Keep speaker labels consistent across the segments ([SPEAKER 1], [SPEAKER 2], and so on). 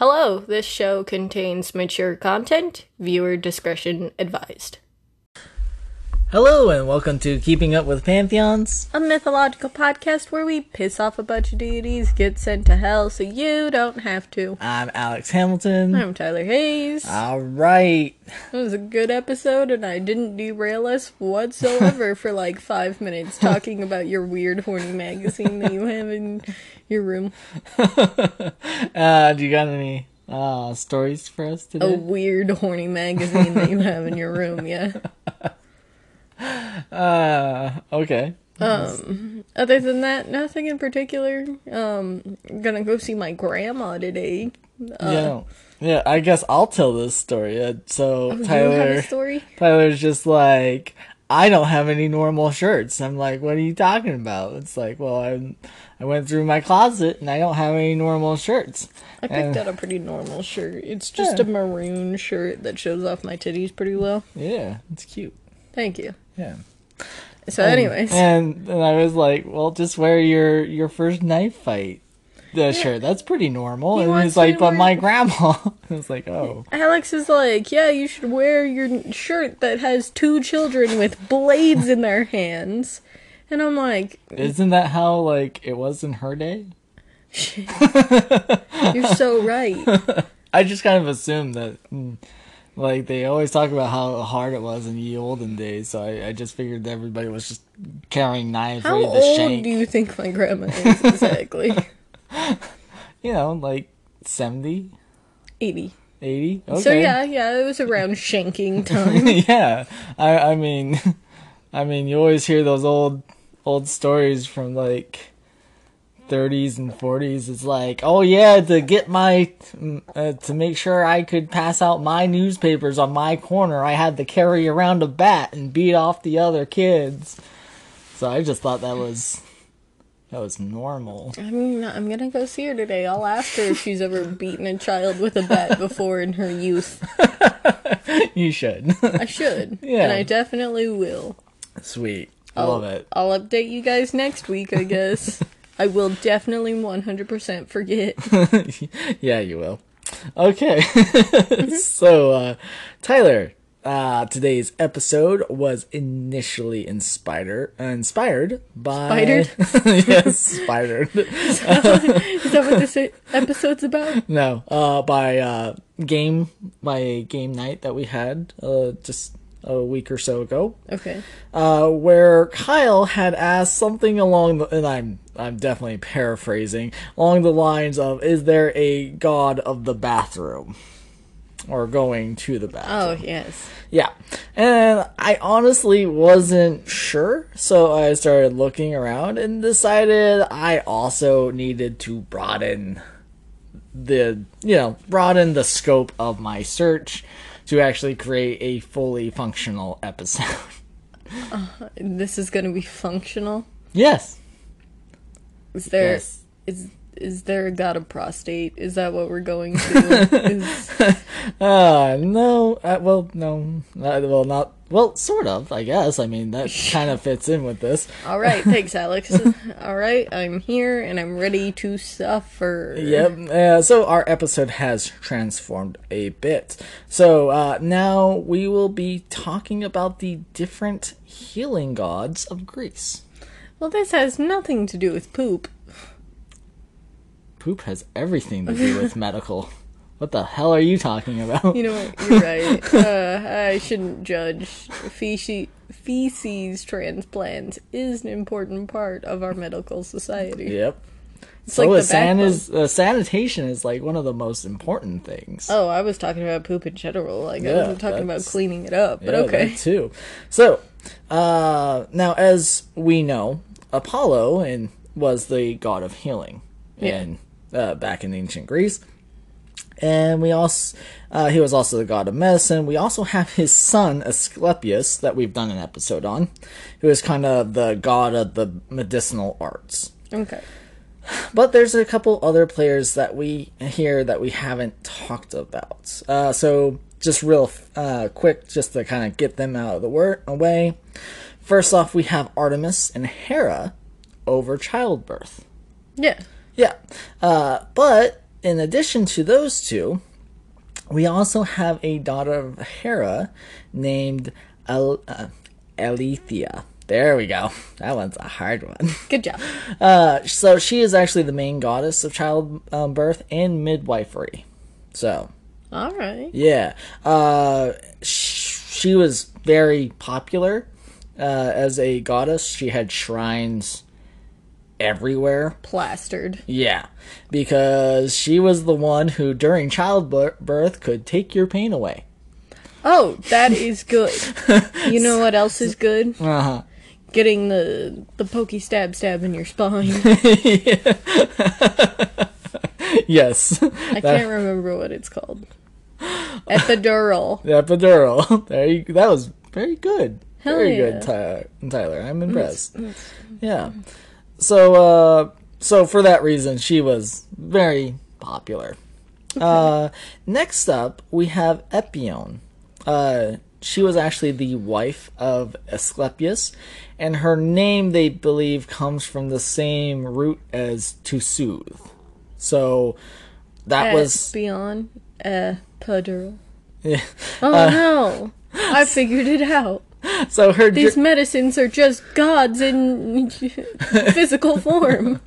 [SPEAKER 1] Hello, this show contains mature content. Viewer discretion advised.
[SPEAKER 2] Hello and welcome to Keeping Up with Pantheons.
[SPEAKER 1] A mythological podcast where we piss off a bunch of deities, get sent to hell so you don't have to.
[SPEAKER 2] I'm Alex Hamilton.
[SPEAKER 1] I'm Tyler Hayes.
[SPEAKER 2] All right.
[SPEAKER 1] It was a good episode and I didn't derail us whatsoever for like five minutes talking about your weird horny magazine that you have in your room.
[SPEAKER 2] uh, do you got any uh, stories for us today?
[SPEAKER 1] A weird horny magazine that you have in your room, yeah.
[SPEAKER 2] Uh, okay.
[SPEAKER 1] Um, other than that, nothing in particular. Um, I'm gonna go see my grandma today. Uh,
[SPEAKER 2] yeah. Yeah, I guess I'll tell this story. Uh, so
[SPEAKER 1] you
[SPEAKER 2] Tyler,
[SPEAKER 1] story?
[SPEAKER 2] Tyler's just like, I don't have any normal shirts. I'm like, what are you talking about? It's like, well, I, I went through my closet and I don't have any normal shirts.
[SPEAKER 1] I picked
[SPEAKER 2] And-
[SPEAKER 1] out a pretty normal shirt. It's just
[SPEAKER 2] Yeah.
[SPEAKER 1] a maroon shirt that shows off my titties pretty well.
[SPEAKER 2] Yeah, it's cute.
[SPEAKER 1] Thank you.
[SPEAKER 2] Yeah.
[SPEAKER 1] So, anyways,
[SPEAKER 2] and and I was like, well, just wear your your first knife fight. The shirt that's pretty normal.
[SPEAKER 1] He
[SPEAKER 2] and he's like, but
[SPEAKER 1] wear-
[SPEAKER 2] my grandma. I was like, oh,
[SPEAKER 1] Alex is like, yeah, you should wear your shirt that has two children with blades in their hands. And I'm like,
[SPEAKER 2] isn't that how like it was in her day?
[SPEAKER 1] you're so right.
[SPEAKER 2] I just kind of assumed that, mm, like they always talk about how hard it was in the olden days. So I, I just figured that everybody was just carrying knives
[SPEAKER 1] How
[SPEAKER 2] ready to
[SPEAKER 1] old
[SPEAKER 2] shank.
[SPEAKER 1] do you think my grandma is exactly?
[SPEAKER 2] You know, like 70,
[SPEAKER 1] 80.
[SPEAKER 2] 80? Okay.
[SPEAKER 1] So yeah, yeah, it was around shanking time.
[SPEAKER 2] yeah, I I mean, I mean, you always hear those old old stories from like 30s and 40s. It's like, oh yeah, to get my mm, uh, to make sure I could pass out my newspapers on my corner, I had to carry around a bat and beat off the other kids. So I just thought that was that was normal.
[SPEAKER 1] I mean, I'm gonna go see her today. I'll ask her if she's ever beaten a child with a bat before in her youth.
[SPEAKER 2] you should.
[SPEAKER 1] I should.
[SPEAKER 2] Yeah.
[SPEAKER 1] And I definitely will.
[SPEAKER 2] Sweet.
[SPEAKER 1] I'll,
[SPEAKER 2] Love it.
[SPEAKER 1] I'll update you guys next week, I guess. I will definitely 100% forget.
[SPEAKER 2] yeah, you will. Okay. so, uh, Tyler, uh, today's episode was initially inspired inspired by
[SPEAKER 1] Spidered?
[SPEAKER 2] yes, spidered.
[SPEAKER 1] Is that what this e- episode's about?
[SPEAKER 2] no, uh, by uh, game by game night that we had uh, just a week or so ago.
[SPEAKER 1] Okay.
[SPEAKER 2] uh, where Kyle had asked something along the, and I'm I'm definitely paraphrasing along the lines of, "Is there a god of the bathroom?" Or going to the bathroom.
[SPEAKER 1] Oh, yes.
[SPEAKER 2] Yeah. And I honestly wasn't sure, so I started looking around and decided I also needed to broaden the, you know, broaden the scope of my search to actually create a fully functional episode.
[SPEAKER 1] Uh, this is gonna be functional.
[SPEAKER 2] yes.
[SPEAKER 1] Is there
[SPEAKER 2] Yes.
[SPEAKER 1] is is there a god of prostate? Is that what we're going to? is,
[SPEAKER 2] Uh, no. Uh, well, no. Uh, well, not. Well, sort of, I guess. I mean, that kind of fits in with this.
[SPEAKER 1] all right, thanks, Alex. all right, I'm here and I'm ready to suffer.
[SPEAKER 2] Yep. Uh, so our episode has transformed a bit. So uh, now we will be talking about the different healing gods of Greece.
[SPEAKER 1] Well, this has nothing to do with poop.
[SPEAKER 2] Poop has everything to do with medical. What the hell are you talking about?
[SPEAKER 1] You know what? You're right. Uh, I shouldn't judge. Feces, feces transplants is an important part of our medical society.
[SPEAKER 2] Yep.
[SPEAKER 1] It's
[SPEAKER 2] so
[SPEAKER 1] like the
[SPEAKER 2] is san- is, uh, sanitation is like one of the most important things.
[SPEAKER 1] Oh, I was talking about poop in general. Like I wasn't talking about cleaning it up. But
[SPEAKER 2] Yeah,
[SPEAKER 1] okay.
[SPEAKER 2] too. So, uh, now as we know, Apollo and was the god of healing,
[SPEAKER 1] Yeah.
[SPEAKER 2] in uh, back in ancient Greece, and we also uh, he was also the god of medicine. We also have his son Asclepius that we've done an episode on, who is kind of the god of the medicinal arts.
[SPEAKER 1] Okay.
[SPEAKER 2] But there's a couple other players that we here that we haven't talked about. Uh, so just real uh, quick, just to kind of get them out of the wor- way. First off, we have Artemis and Hera over childbirth.
[SPEAKER 1] Yeah.
[SPEAKER 2] Yeah, uh, but in addition to those two, we also have a daughter of Hera named El- uh, Eileithyia. There we go. That one's a hard one.
[SPEAKER 1] Good job.
[SPEAKER 2] Uh, so she is actually the main goddess of childbirth and midwifery. So
[SPEAKER 1] All right.
[SPEAKER 2] yeah, uh, sh- she was very popular uh, as a goddess. She had shrines everywhere.
[SPEAKER 1] Plastered.
[SPEAKER 2] Yeah, because she was the one who, during childbirth, could take your pain away.
[SPEAKER 1] Oh, that is good. You know what else is good?
[SPEAKER 2] Uh huh.
[SPEAKER 1] Getting the the pokey stab stab in your spine.
[SPEAKER 2] Yes,
[SPEAKER 1] I can't remember what it's called. Epidural.
[SPEAKER 2] the epidural. There you. That was very good.
[SPEAKER 1] Hell
[SPEAKER 2] very
[SPEAKER 1] yeah.
[SPEAKER 2] good, Ty- Tyler. I'm impressed. Yeah. So, uh, so for that reason, she was very popular. Uh, next up, we have Epione. Uh, she was actually the wife of Asclepius, and her name, they believe, comes from the same root as to soothe. So, that was
[SPEAKER 1] beyond epidural.
[SPEAKER 2] yeah.
[SPEAKER 1] Oh
[SPEAKER 2] Uh,
[SPEAKER 1] no! I figured it out.
[SPEAKER 2] so her
[SPEAKER 1] These medicines are just gods in physical form.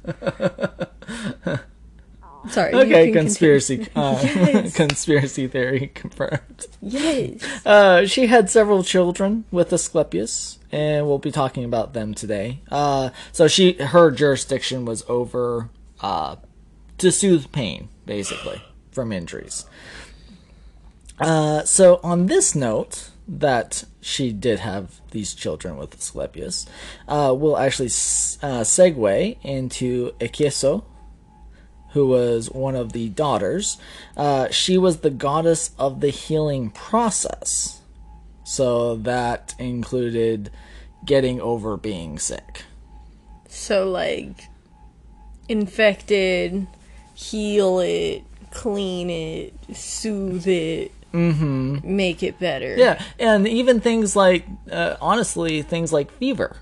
[SPEAKER 1] Sorry.
[SPEAKER 2] okay conspiracy uh,
[SPEAKER 1] Yes.
[SPEAKER 2] conspiracy theory confirmed.
[SPEAKER 1] Yes.
[SPEAKER 2] Uh, she had several children with Asclepius, and we'll be talking about them today. Uh, so she, her jurisdiction was over uh, to soothe pain, basically, from injuries. Uh, so on this note, that she did have these children with Asclepius, uh, we'll actually uh, segue into Aceso, who was one of the daughters. Uh, she was the goddess of the healing process. So that included getting over being sick.
[SPEAKER 1] So like infected, heal it, clean it, soothe it, mm-hmm. make it better.
[SPEAKER 2] Yeah, and even things like, uh, honestly, things like fever.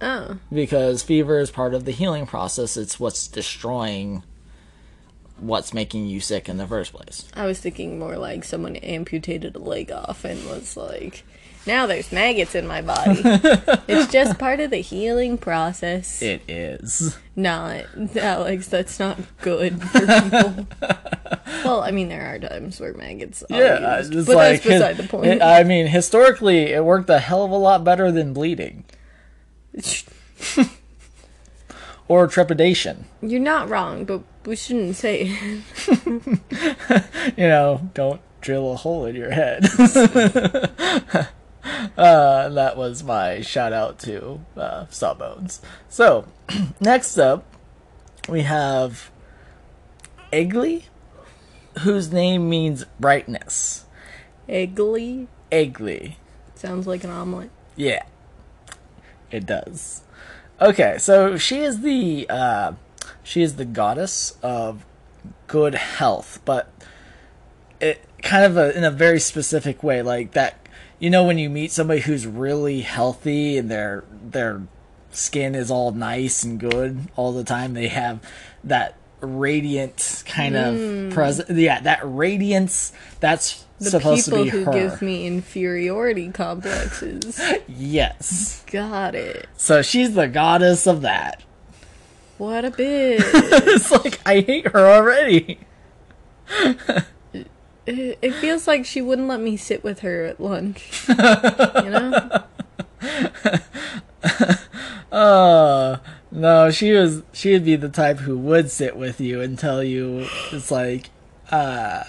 [SPEAKER 1] Oh.
[SPEAKER 2] Because fever is part of the healing process, it's what's destroying what's making you sick in the first place.
[SPEAKER 1] I was thinking more like someone amputated a leg off and was like, now there's maggots in my body. it's just part of the healing process.
[SPEAKER 2] It is.
[SPEAKER 1] Not, Alex, that's not good for people. well, I mean, there are times where maggots are
[SPEAKER 2] Yeah,
[SPEAKER 1] used, but
[SPEAKER 2] like,
[SPEAKER 1] that's beside the point.
[SPEAKER 2] I mean, historically, it worked a hell of a lot better than bleeding or trepanation.
[SPEAKER 1] You're not wrong, but we shouldn't say it.
[SPEAKER 2] you know, don't drill a hole in your head. uh, that was my shout out to uh, Sawbones. So, next up, we have Aegle, whose name means brightness.
[SPEAKER 1] Eggly
[SPEAKER 2] Aegle.
[SPEAKER 1] sounds like an omelet.
[SPEAKER 2] Yeah, it does. Okay, so she is the uh, she is the goddess of good health, but it kind of a, in a very specific way, like that. You know, when you meet somebody who's really healthy and their their skin is all nice and good all the time, they have that radiant kind of hmm. presence. Yeah, that radiance. That's
[SPEAKER 1] The
[SPEAKER 2] supposed
[SPEAKER 1] people
[SPEAKER 2] to be
[SPEAKER 1] who
[SPEAKER 2] her.
[SPEAKER 1] give me inferiority complexes.
[SPEAKER 2] yes.
[SPEAKER 1] Got it.
[SPEAKER 2] So she's the goddess of that.
[SPEAKER 1] What a bitch.
[SPEAKER 2] It's like I hate her already.
[SPEAKER 1] it, it feels like she wouldn't let me sit with her at lunch. you know?
[SPEAKER 2] Uh no, she was she would be the type who would sit with you and tell you it's like uh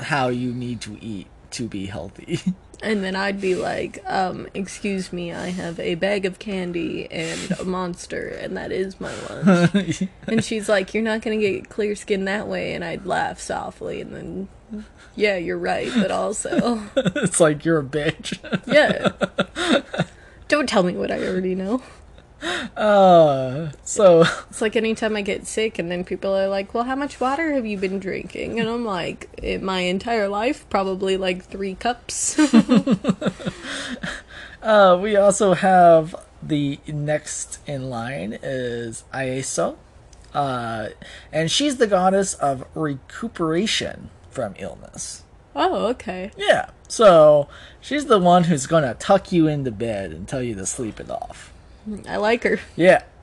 [SPEAKER 2] how you need to eat to be healthy.
[SPEAKER 1] And then I'd be like, um, excuse me, I have a bag of candy and a monster, and that is my lunch. and she's like, You're not gonna get clear skin that way. And I'd laugh softly, and then, yeah, you're right, but also,
[SPEAKER 2] it's like you're a bitch.
[SPEAKER 1] yeah. Don't tell me what I already know.
[SPEAKER 2] Uh so
[SPEAKER 1] It's like anytime I get sick, and then people are like, Well, how much water have you been drinking? And I'm like, In my entire life, probably like three cups.
[SPEAKER 2] uh we also have the next in line is Iaso. Uh, and she's the goddess of recuperation from illness.
[SPEAKER 1] Oh, okay.
[SPEAKER 2] Yeah. So she's the one who's gonna tuck you into bed and tell you to sleep it off.
[SPEAKER 1] I like her.
[SPEAKER 2] Yeah.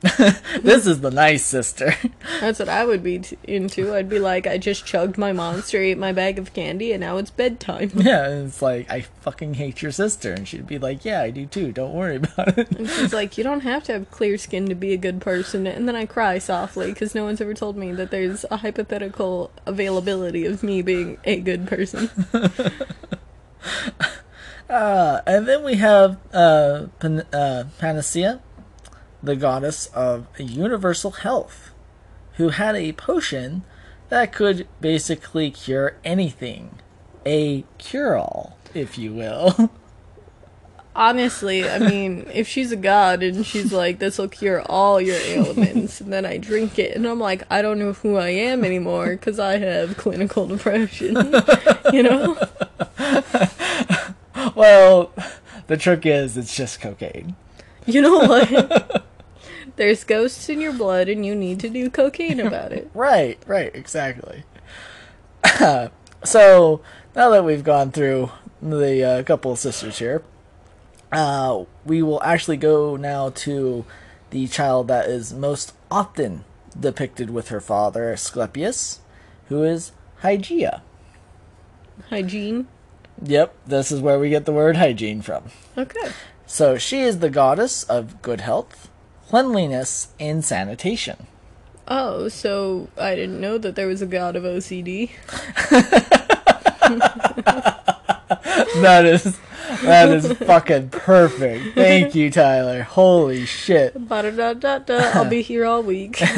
[SPEAKER 2] this is the nice sister.
[SPEAKER 1] That's what I would be t- into. I'd be like, I just chugged my monster, ate my bag of candy, and now it's bedtime.
[SPEAKER 2] yeah, and it's like I fucking hate your sister, and she'd be like, "Yeah, I do too. Don't worry about it."
[SPEAKER 1] And she's like, You don't have to have clear skin to be a good person. And then I cry softly because no one's ever told me that there's a hypothetical availability of me being a good person.
[SPEAKER 2] Uh, and then we have uh, Pan- uh, Panacea, the goddess of universal health, who had a potion that could basically cure anything. A cure all, if you will.
[SPEAKER 1] Honestly, I mean, if she's a god and she's like, This will cure all your ailments, and then I drink it, and I'm like, I don't know who I am anymore because I have clinical depression. you know?
[SPEAKER 2] well, the trick is it's just cocaine.
[SPEAKER 1] You know what? There's ghosts in your blood, and you need to do cocaine about it.
[SPEAKER 2] Right, right, exactly. so now that we've gone through the uh, couple of sisters here, uh, we will actually go now to the child that is most often depicted with her father, Asclepius, who is Hygeia.
[SPEAKER 1] Hygiene.
[SPEAKER 2] Yep, this is where we get the word hygiene from.
[SPEAKER 1] Okay.
[SPEAKER 2] So she is the goddess of good health, cleanliness, and sanitation.
[SPEAKER 1] Oh, so I didn't know that there was a god of OCD.
[SPEAKER 2] That is that is fucking perfect. Thank you, Tyler. Holy shit.
[SPEAKER 1] Ba-da-da-da-da. I'll be here all week.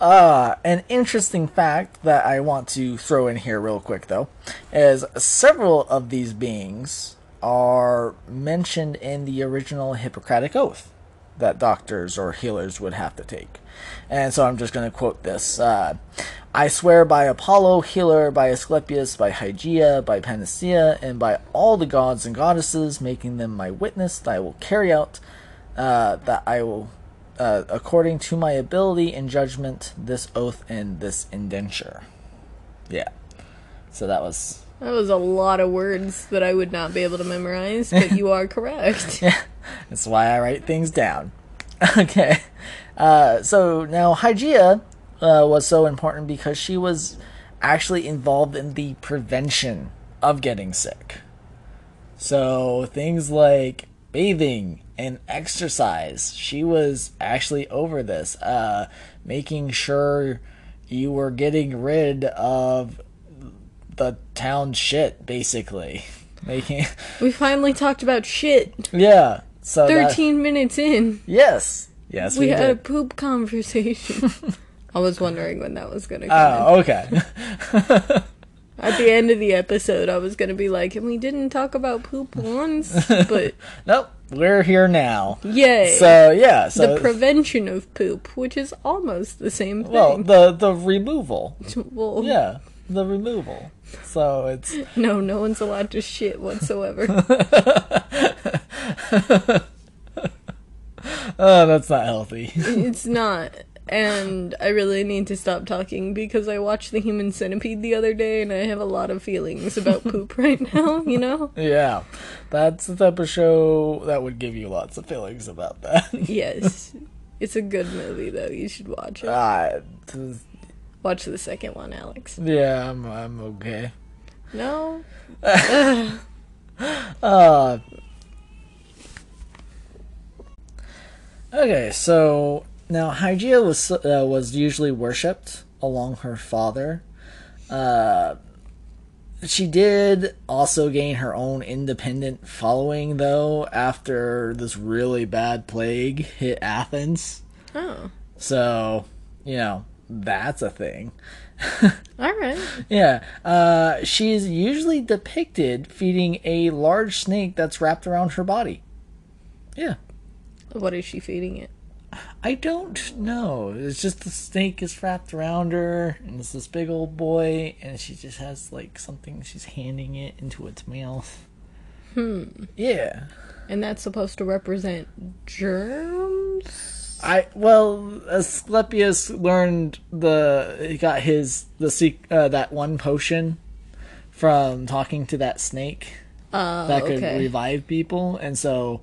[SPEAKER 2] Uh, an interesting fact that I want to throw in here real quick though is several of these beings are mentioned in the original Hippocratic Oath that doctors or healers would have to take. And so I'm just going to quote this. Uh, I swear by Apollo, healer, by Asclepius, by Hygeia, by Panacea, and by all the gods and goddesses, making them my witness that I will carry out, uh, that I will, uh, according to my ability and judgment, this oath and this indenture. Yeah. So that was
[SPEAKER 1] That was a lot of words that I would not be able to memorize, but you are correct.
[SPEAKER 2] That's why I write things down. okay. Uh, so now Hygeia uh, was so important because she was actually involved in the prevention of getting sick. So things like bathing and exercise, she was actually over this, uh, making sure you were getting rid of the town shit, basically. Making
[SPEAKER 1] We finally talked about shit.
[SPEAKER 2] yeah. So that-
[SPEAKER 1] 13 minutes in,
[SPEAKER 2] Yes. Yes,
[SPEAKER 1] we
[SPEAKER 2] we,
[SPEAKER 1] had a poop conversation. I was wondering when that was gonna oh, come.
[SPEAKER 2] Oh, okay.
[SPEAKER 1] At the end of the episode, I was gonna be like, and we didn't talk about poop once, but
[SPEAKER 2] nope, we're here now.
[SPEAKER 1] yay.
[SPEAKER 2] So yeah, so
[SPEAKER 1] the prevention of poop, which is almost the same thing.
[SPEAKER 2] well, the the removal.
[SPEAKER 1] Well,
[SPEAKER 2] Yeah, the removal. So it's
[SPEAKER 1] no, no one's allowed to shit whatsoever.
[SPEAKER 2] oh, that's not healthy.
[SPEAKER 1] it's not. And I really need to stop talking because I watched The Human Centipede the other day and I have a lot of feelings about poop right now, you know?
[SPEAKER 2] yeah, that's the type of show that would give you lots of feelings about that.
[SPEAKER 1] Yes. It's a good movie though. You should watch it.
[SPEAKER 2] Ah,
[SPEAKER 1] Watch the second one, Alex.
[SPEAKER 2] yeah, I'm I'm okay.
[SPEAKER 1] No?
[SPEAKER 2] Uh, okay, so now Hygeia was uh, was usually worshipped along her father. Uh, she did also gain her own independent following, though, after this really bad plague hit Athens.
[SPEAKER 1] Oh.
[SPEAKER 2] So, you know, that's a thing.
[SPEAKER 1] Alright.
[SPEAKER 2] Yeah, uh, she's usually depicted feeding a large snake that's wrapped around her body. Yeah,
[SPEAKER 1] What is she feeding it?
[SPEAKER 2] I don't know. It's just the snake is wrapped around her, and it's this big old boy, and she just has like something she's handing it into its mouth. Hmm. Yeah.
[SPEAKER 1] And that's supposed to represent germs?
[SPEAKER 2] I well, Asclepius learned the he got his the uh, that one potion from talking to that snake
[SPEAKER 1] Uh,
[SPEAKER 2] that could
[SPEAKER 1] okay.
[SPEAKER 2] revive people, and so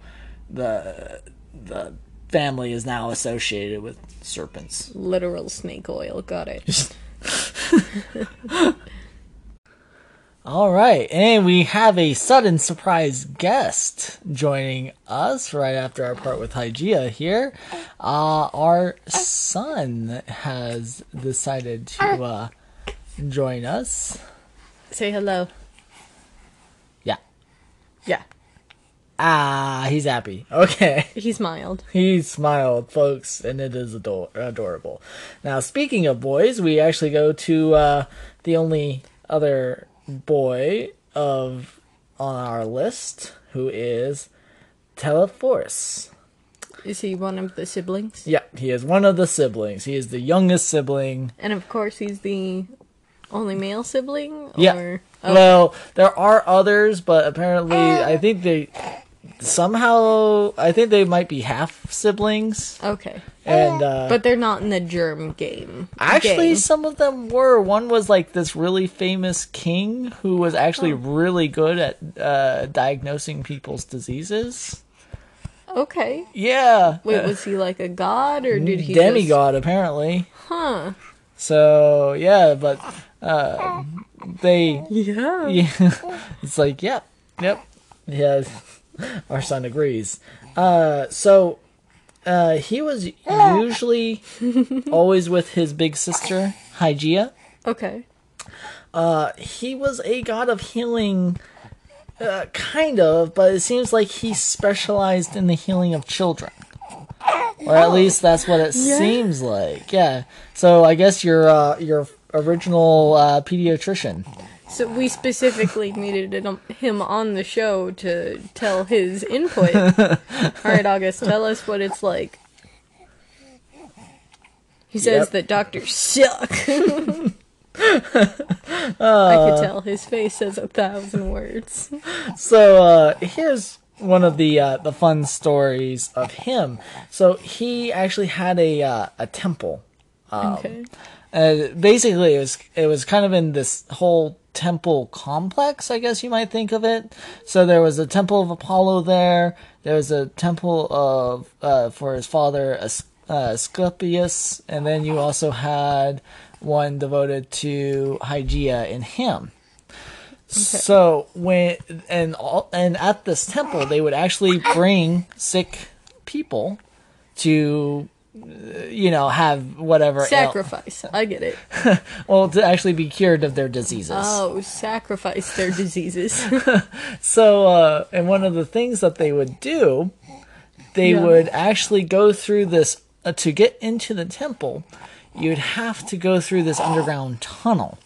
[SPEAKER 2] the the family is now associated with serpents.
[SPEAKER 1] Literal snake oil. Got it.
[SPEAKER 2] All right, and we have a sudden surprise guest joining us right after our part with Hygeia here. Uh, our son has decided to uh, join us.
[SPEAKER 1] Say hello.
[SPEAKER 2] Yeah.
[SPEAKER 1] Yeah.
[SPEAKER 2] Ah, he's happy. Okay.
[SPEAKER 1] He smiled.
[SPEAKER 2] He smiled, folks, and it is ador- adorable. Now, speaking of boys, we actually go to uh, the only other boy of on our list, who is Telesphorus.
[SPEAKER 1] Is he one of the siblings?
[SPEAKER 2] Yeah, he is one of the siblings. He is the youngest sibling.
[SPEAKER 1] And of course, he's the only male sibling.
[SPEAKER 2] Yeah.
[SPEAKER 1] Or... Oh,
[SPEAKER 2] Well, there are others, but apparently, uh. I think they somehow I think they might be half siblings,
[SPEAKER 1] okay.
[SPEAKER 2] And uh,
[SPEAKER 1] But they're not in the germ game.
[SPEAKER 2] Actually,
[SPEAKER 1] Gang.
[SPEAKER 2] some of them were. One was like this really famous king who was actually really good at uh, diagnosing people's diseases.
[SPEAKER 1] Okay.
[SPEAKER 2] Yeah.
[SPEAKER 1] Wait,
[SPEAKER 2] uh,
[SPEAKER 1] was he like a god or did he
[SPEAKER 2] demigod apparently?
[SPEAKER 1] Huh.
[SPEAKER 2] So yeah, but uh, they
[SPEAKER 1] Yeah.
[SPEAKER 2] yeah, it's like yep, yep, yeah. Our son agrees. Uh, so uh, he was usually always with his big sister Hygeia.
[SPEAKER 1] Okay.
[SPEAKER 2] Uh, he was a god of healing, uh, kind of, but it seems like he specialized in the healing of children. Or at least that's what it
[SPEAKER 1] Yeah.
[SPEAKER 2] seems like. Yeah. So I guess your uh, your original uh, pediatrician.
[SPEAKER 1] So we specifically needed him on the show to tell his input. All right, August, tell us what it's like. He says
[SPEAKER 2] Yep.
[SPEAKER 1] that doctors suck. I could tell his face says a thousand words.
[SPEAKER 2] So uh, here's one of the uh, the fun stories of him. So he actually had a uh, a temple.
[SPEAKER 1] okay.
[SPEAKER 2] Uh, basically, it was it was kind of in this whole temple complex, I guess you might think of it. So there was a temple of Apollo there. There was a temple of uh, for his father As- uh, Asclepius, and then you also had one devoted to Hygeia in him. So when and all and at this temple, they would actually bring sick people to, you know, have whatever ail-
[SPEAKER 1] Sacrifice. I get it.
[SPEAKER 2] well, to actually be cured of their diseases.
[SPEAKER 1] Oh, sacrifice their diseases.
[SPEAKER 2] So, uh, and one of the things that they would do, they
[SPEAKER 1] Yeah.
[SPEAKER 2] would actually go through this uh, to get into the temple. You'd have to go through this underground tunnel,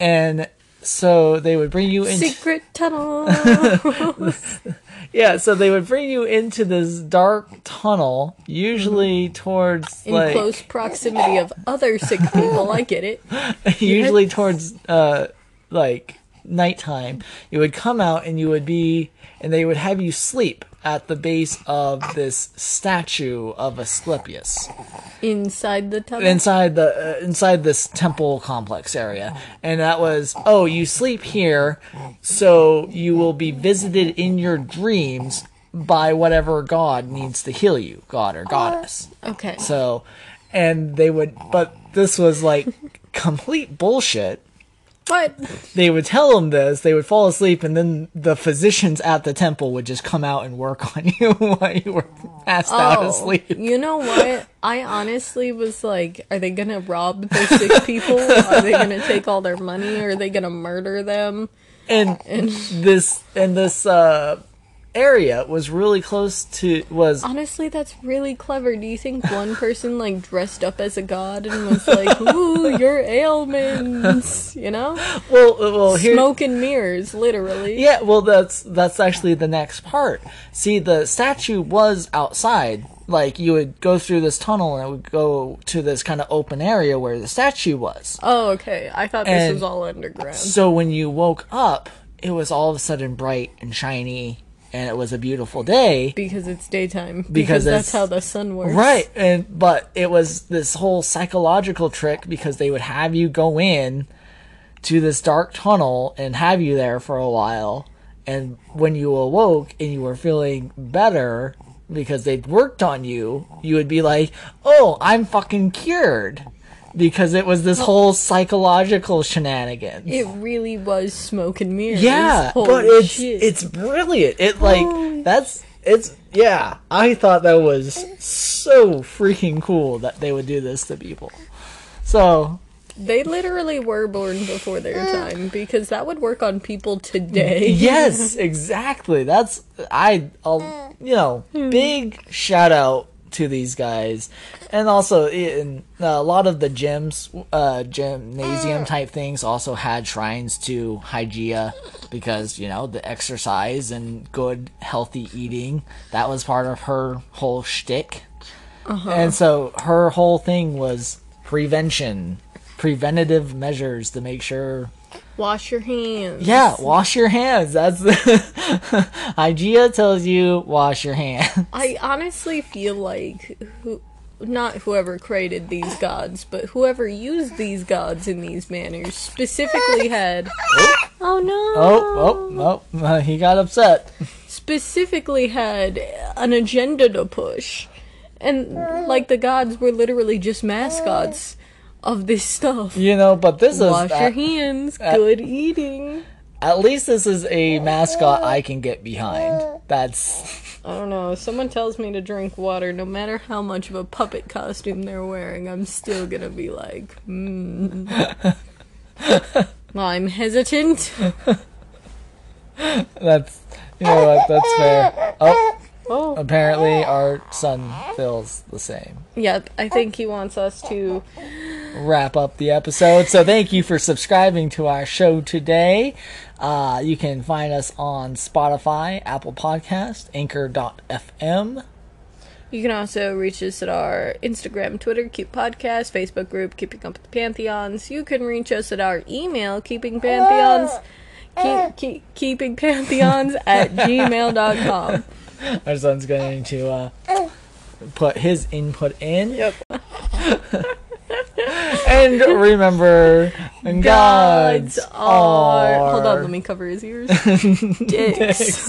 [SPEAKER 2] and so they would bring you into
[SPEAKER 1] Secret tunnel.
[SPEAKER 2] Yeah. So they would bring you into this dark tunnel, usually towards
[SPEAKER 1] In
[SPEAKER 2] like
[SPEAKER 1] close proximity of other sick people. I get it.
[SPEAKER 2] usually towards uh like nighttime you would come out and you would be and they would have you sleep at the base of this statue of Asclepius
[SPEAKER 1] Inside the tunnel.
[SPEAKER 2] inside the uh, inside this temple complex area and that was oh you sleep here so you will be visited in your dreams by whatever god needs to heal you god or goddess
[SPEAKER 1] okay.
[SPEAKER 2] so, and they would, but this was like complete bullshit.
[SPEAKER 1] What?
[SPEAKER 2] They would tell them this, they would fall asleep, and then the physicians at the temple would just come out and work on you while you were passed out
[SPEAKER 1] Oh,
[SPEAKER 2] asleep.
[SPEAKER 1] you know what? I honestly was like, are they gonna rob the sick people? Are they gonna take all their money? Are they gonna murder them?
[SPEAKER 2] And this, and this, uh, area was really close to, was,
[SPEAKER 1] Honestly, that's really clever. Do you think one person like dressed up as a god and was like, "Ooh, your ailments," you know?
[SPEAKER 2] well, uh, well, here,
[SPEAKER 1] Smoke and mirrors, literally.
[SPEAKER 2] Yeah, well, that's that's actually the next part. See, the statue was outside. Like you would go through this tunnel and it would go to this kind of open area where the statue was.
[SPEAKER 1] Oh, okay. I thought this was all underground.
[SPEAKER 2] So when you woke up, it was all of a sudden bright and shiny and it was a beautiful day.
[SPEAKER 1] Because it's daytime. Because,
[SPEAKER 2] Because
[SPEAKER 1] that's how the sun works.
[SPEAKER 2] Right, and but it was this whole psychological trick because they would have you go in to this dark tunnel and have you there for a while, and when you awoke and you were feeling better because they'd worked on you, you would be like, "Oh, I'm fucking cured." Because it was this whole psychological shenanigans.
[SPEAKER 1] It really was smoke and mirrors.
[SPEAKER 2] Yeah,
[SPEAKER 1] Holy
[SPEAKER 2] but it's
[SPEAKER 1] shit.
[SPEAKER 2] it's brilliant. It like
[SPEAKER 1] Holy-
[SPEAKER 2] that's it's yeah. I thought that was so freaking cool that they would do this to people. So
[SPEAKER 1] They literally were born before their eh. time because that would work on people today.
[SPEAKER 2] yes, exactly. That's I I'll, you know hmm. big shout out to these guys, and also in uh, a lot of the gyms, uh, gymnasium mm. type things also had shrines to Hygeia because you know the exercise and good healthy eating that was part of her whole shtick, uh-huh. and so her whole thing was prevention, preventative measures to make sure
[SPEAKER 1] Wash your hands.
[SPEAKER 2] yeah, wash your hands. That's the Hygeia tells you wash your hands.
[SPEAKER 1] I honestly feel like who not whoever created these gods, but whoever used these gods in these manners specifically had Oh no.
[SPEAKER 2] Oh, oh, oh! uh, he got upset.
[SPEAKER 1] specifically had an agenda to push. And like the gods were literally just mascots of this stuff.
[SPEAKER 2] You know, but this is
[SPEAKER 1] Wash your
[SPEAKER 2] at,
[SPEAKER 1] hands, good eating.
[SPEAKER 2] at least this is a mascot I can get behind. That's
[SPEAKER 1] I don't know. If someone tells me to drink water, no matter how much of a puppet costume they're wearing, I'm still gonna be like, hmm. I'm hesitant.
[SPEAKER 2] that's you know what? That's fair. Oh,
[SPEAKER 1] Oh.
[SPEAKER 2] apparently our son feels the same.
[SPEAKER 1] Yep, I think he wants us to.
[SPEAKER 2] wrap up the episode. So thank you for subscribing to our show today. Uh, you can find us on Spotify, Apple Podcast, Anchor.fm.
[SPEAKER 1] You can also reach us at our Instagram, Twitter, Cute Podcast, Facebook group, Keeping Up with the Pantheons. You can reach us at our email, Keeping Pantheons, keep, keep, Keeping Pantheons at gmail.com.
[SPEAKER 2] Our son's going to uh, put his input in.
[SPEAKER 1] Yep.
[SPEAKER 2] And remember,
[SPEAKER 1] Gods
[SPEAKER 2] gods
[SPEAKER 1] are. Hold on, let me cover his ears. Dicks.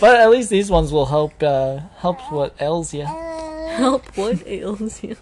[SPEAKER 2] But at least these ones will help uh, help what ails you.
[SPEAKER 1] Help, what ails you?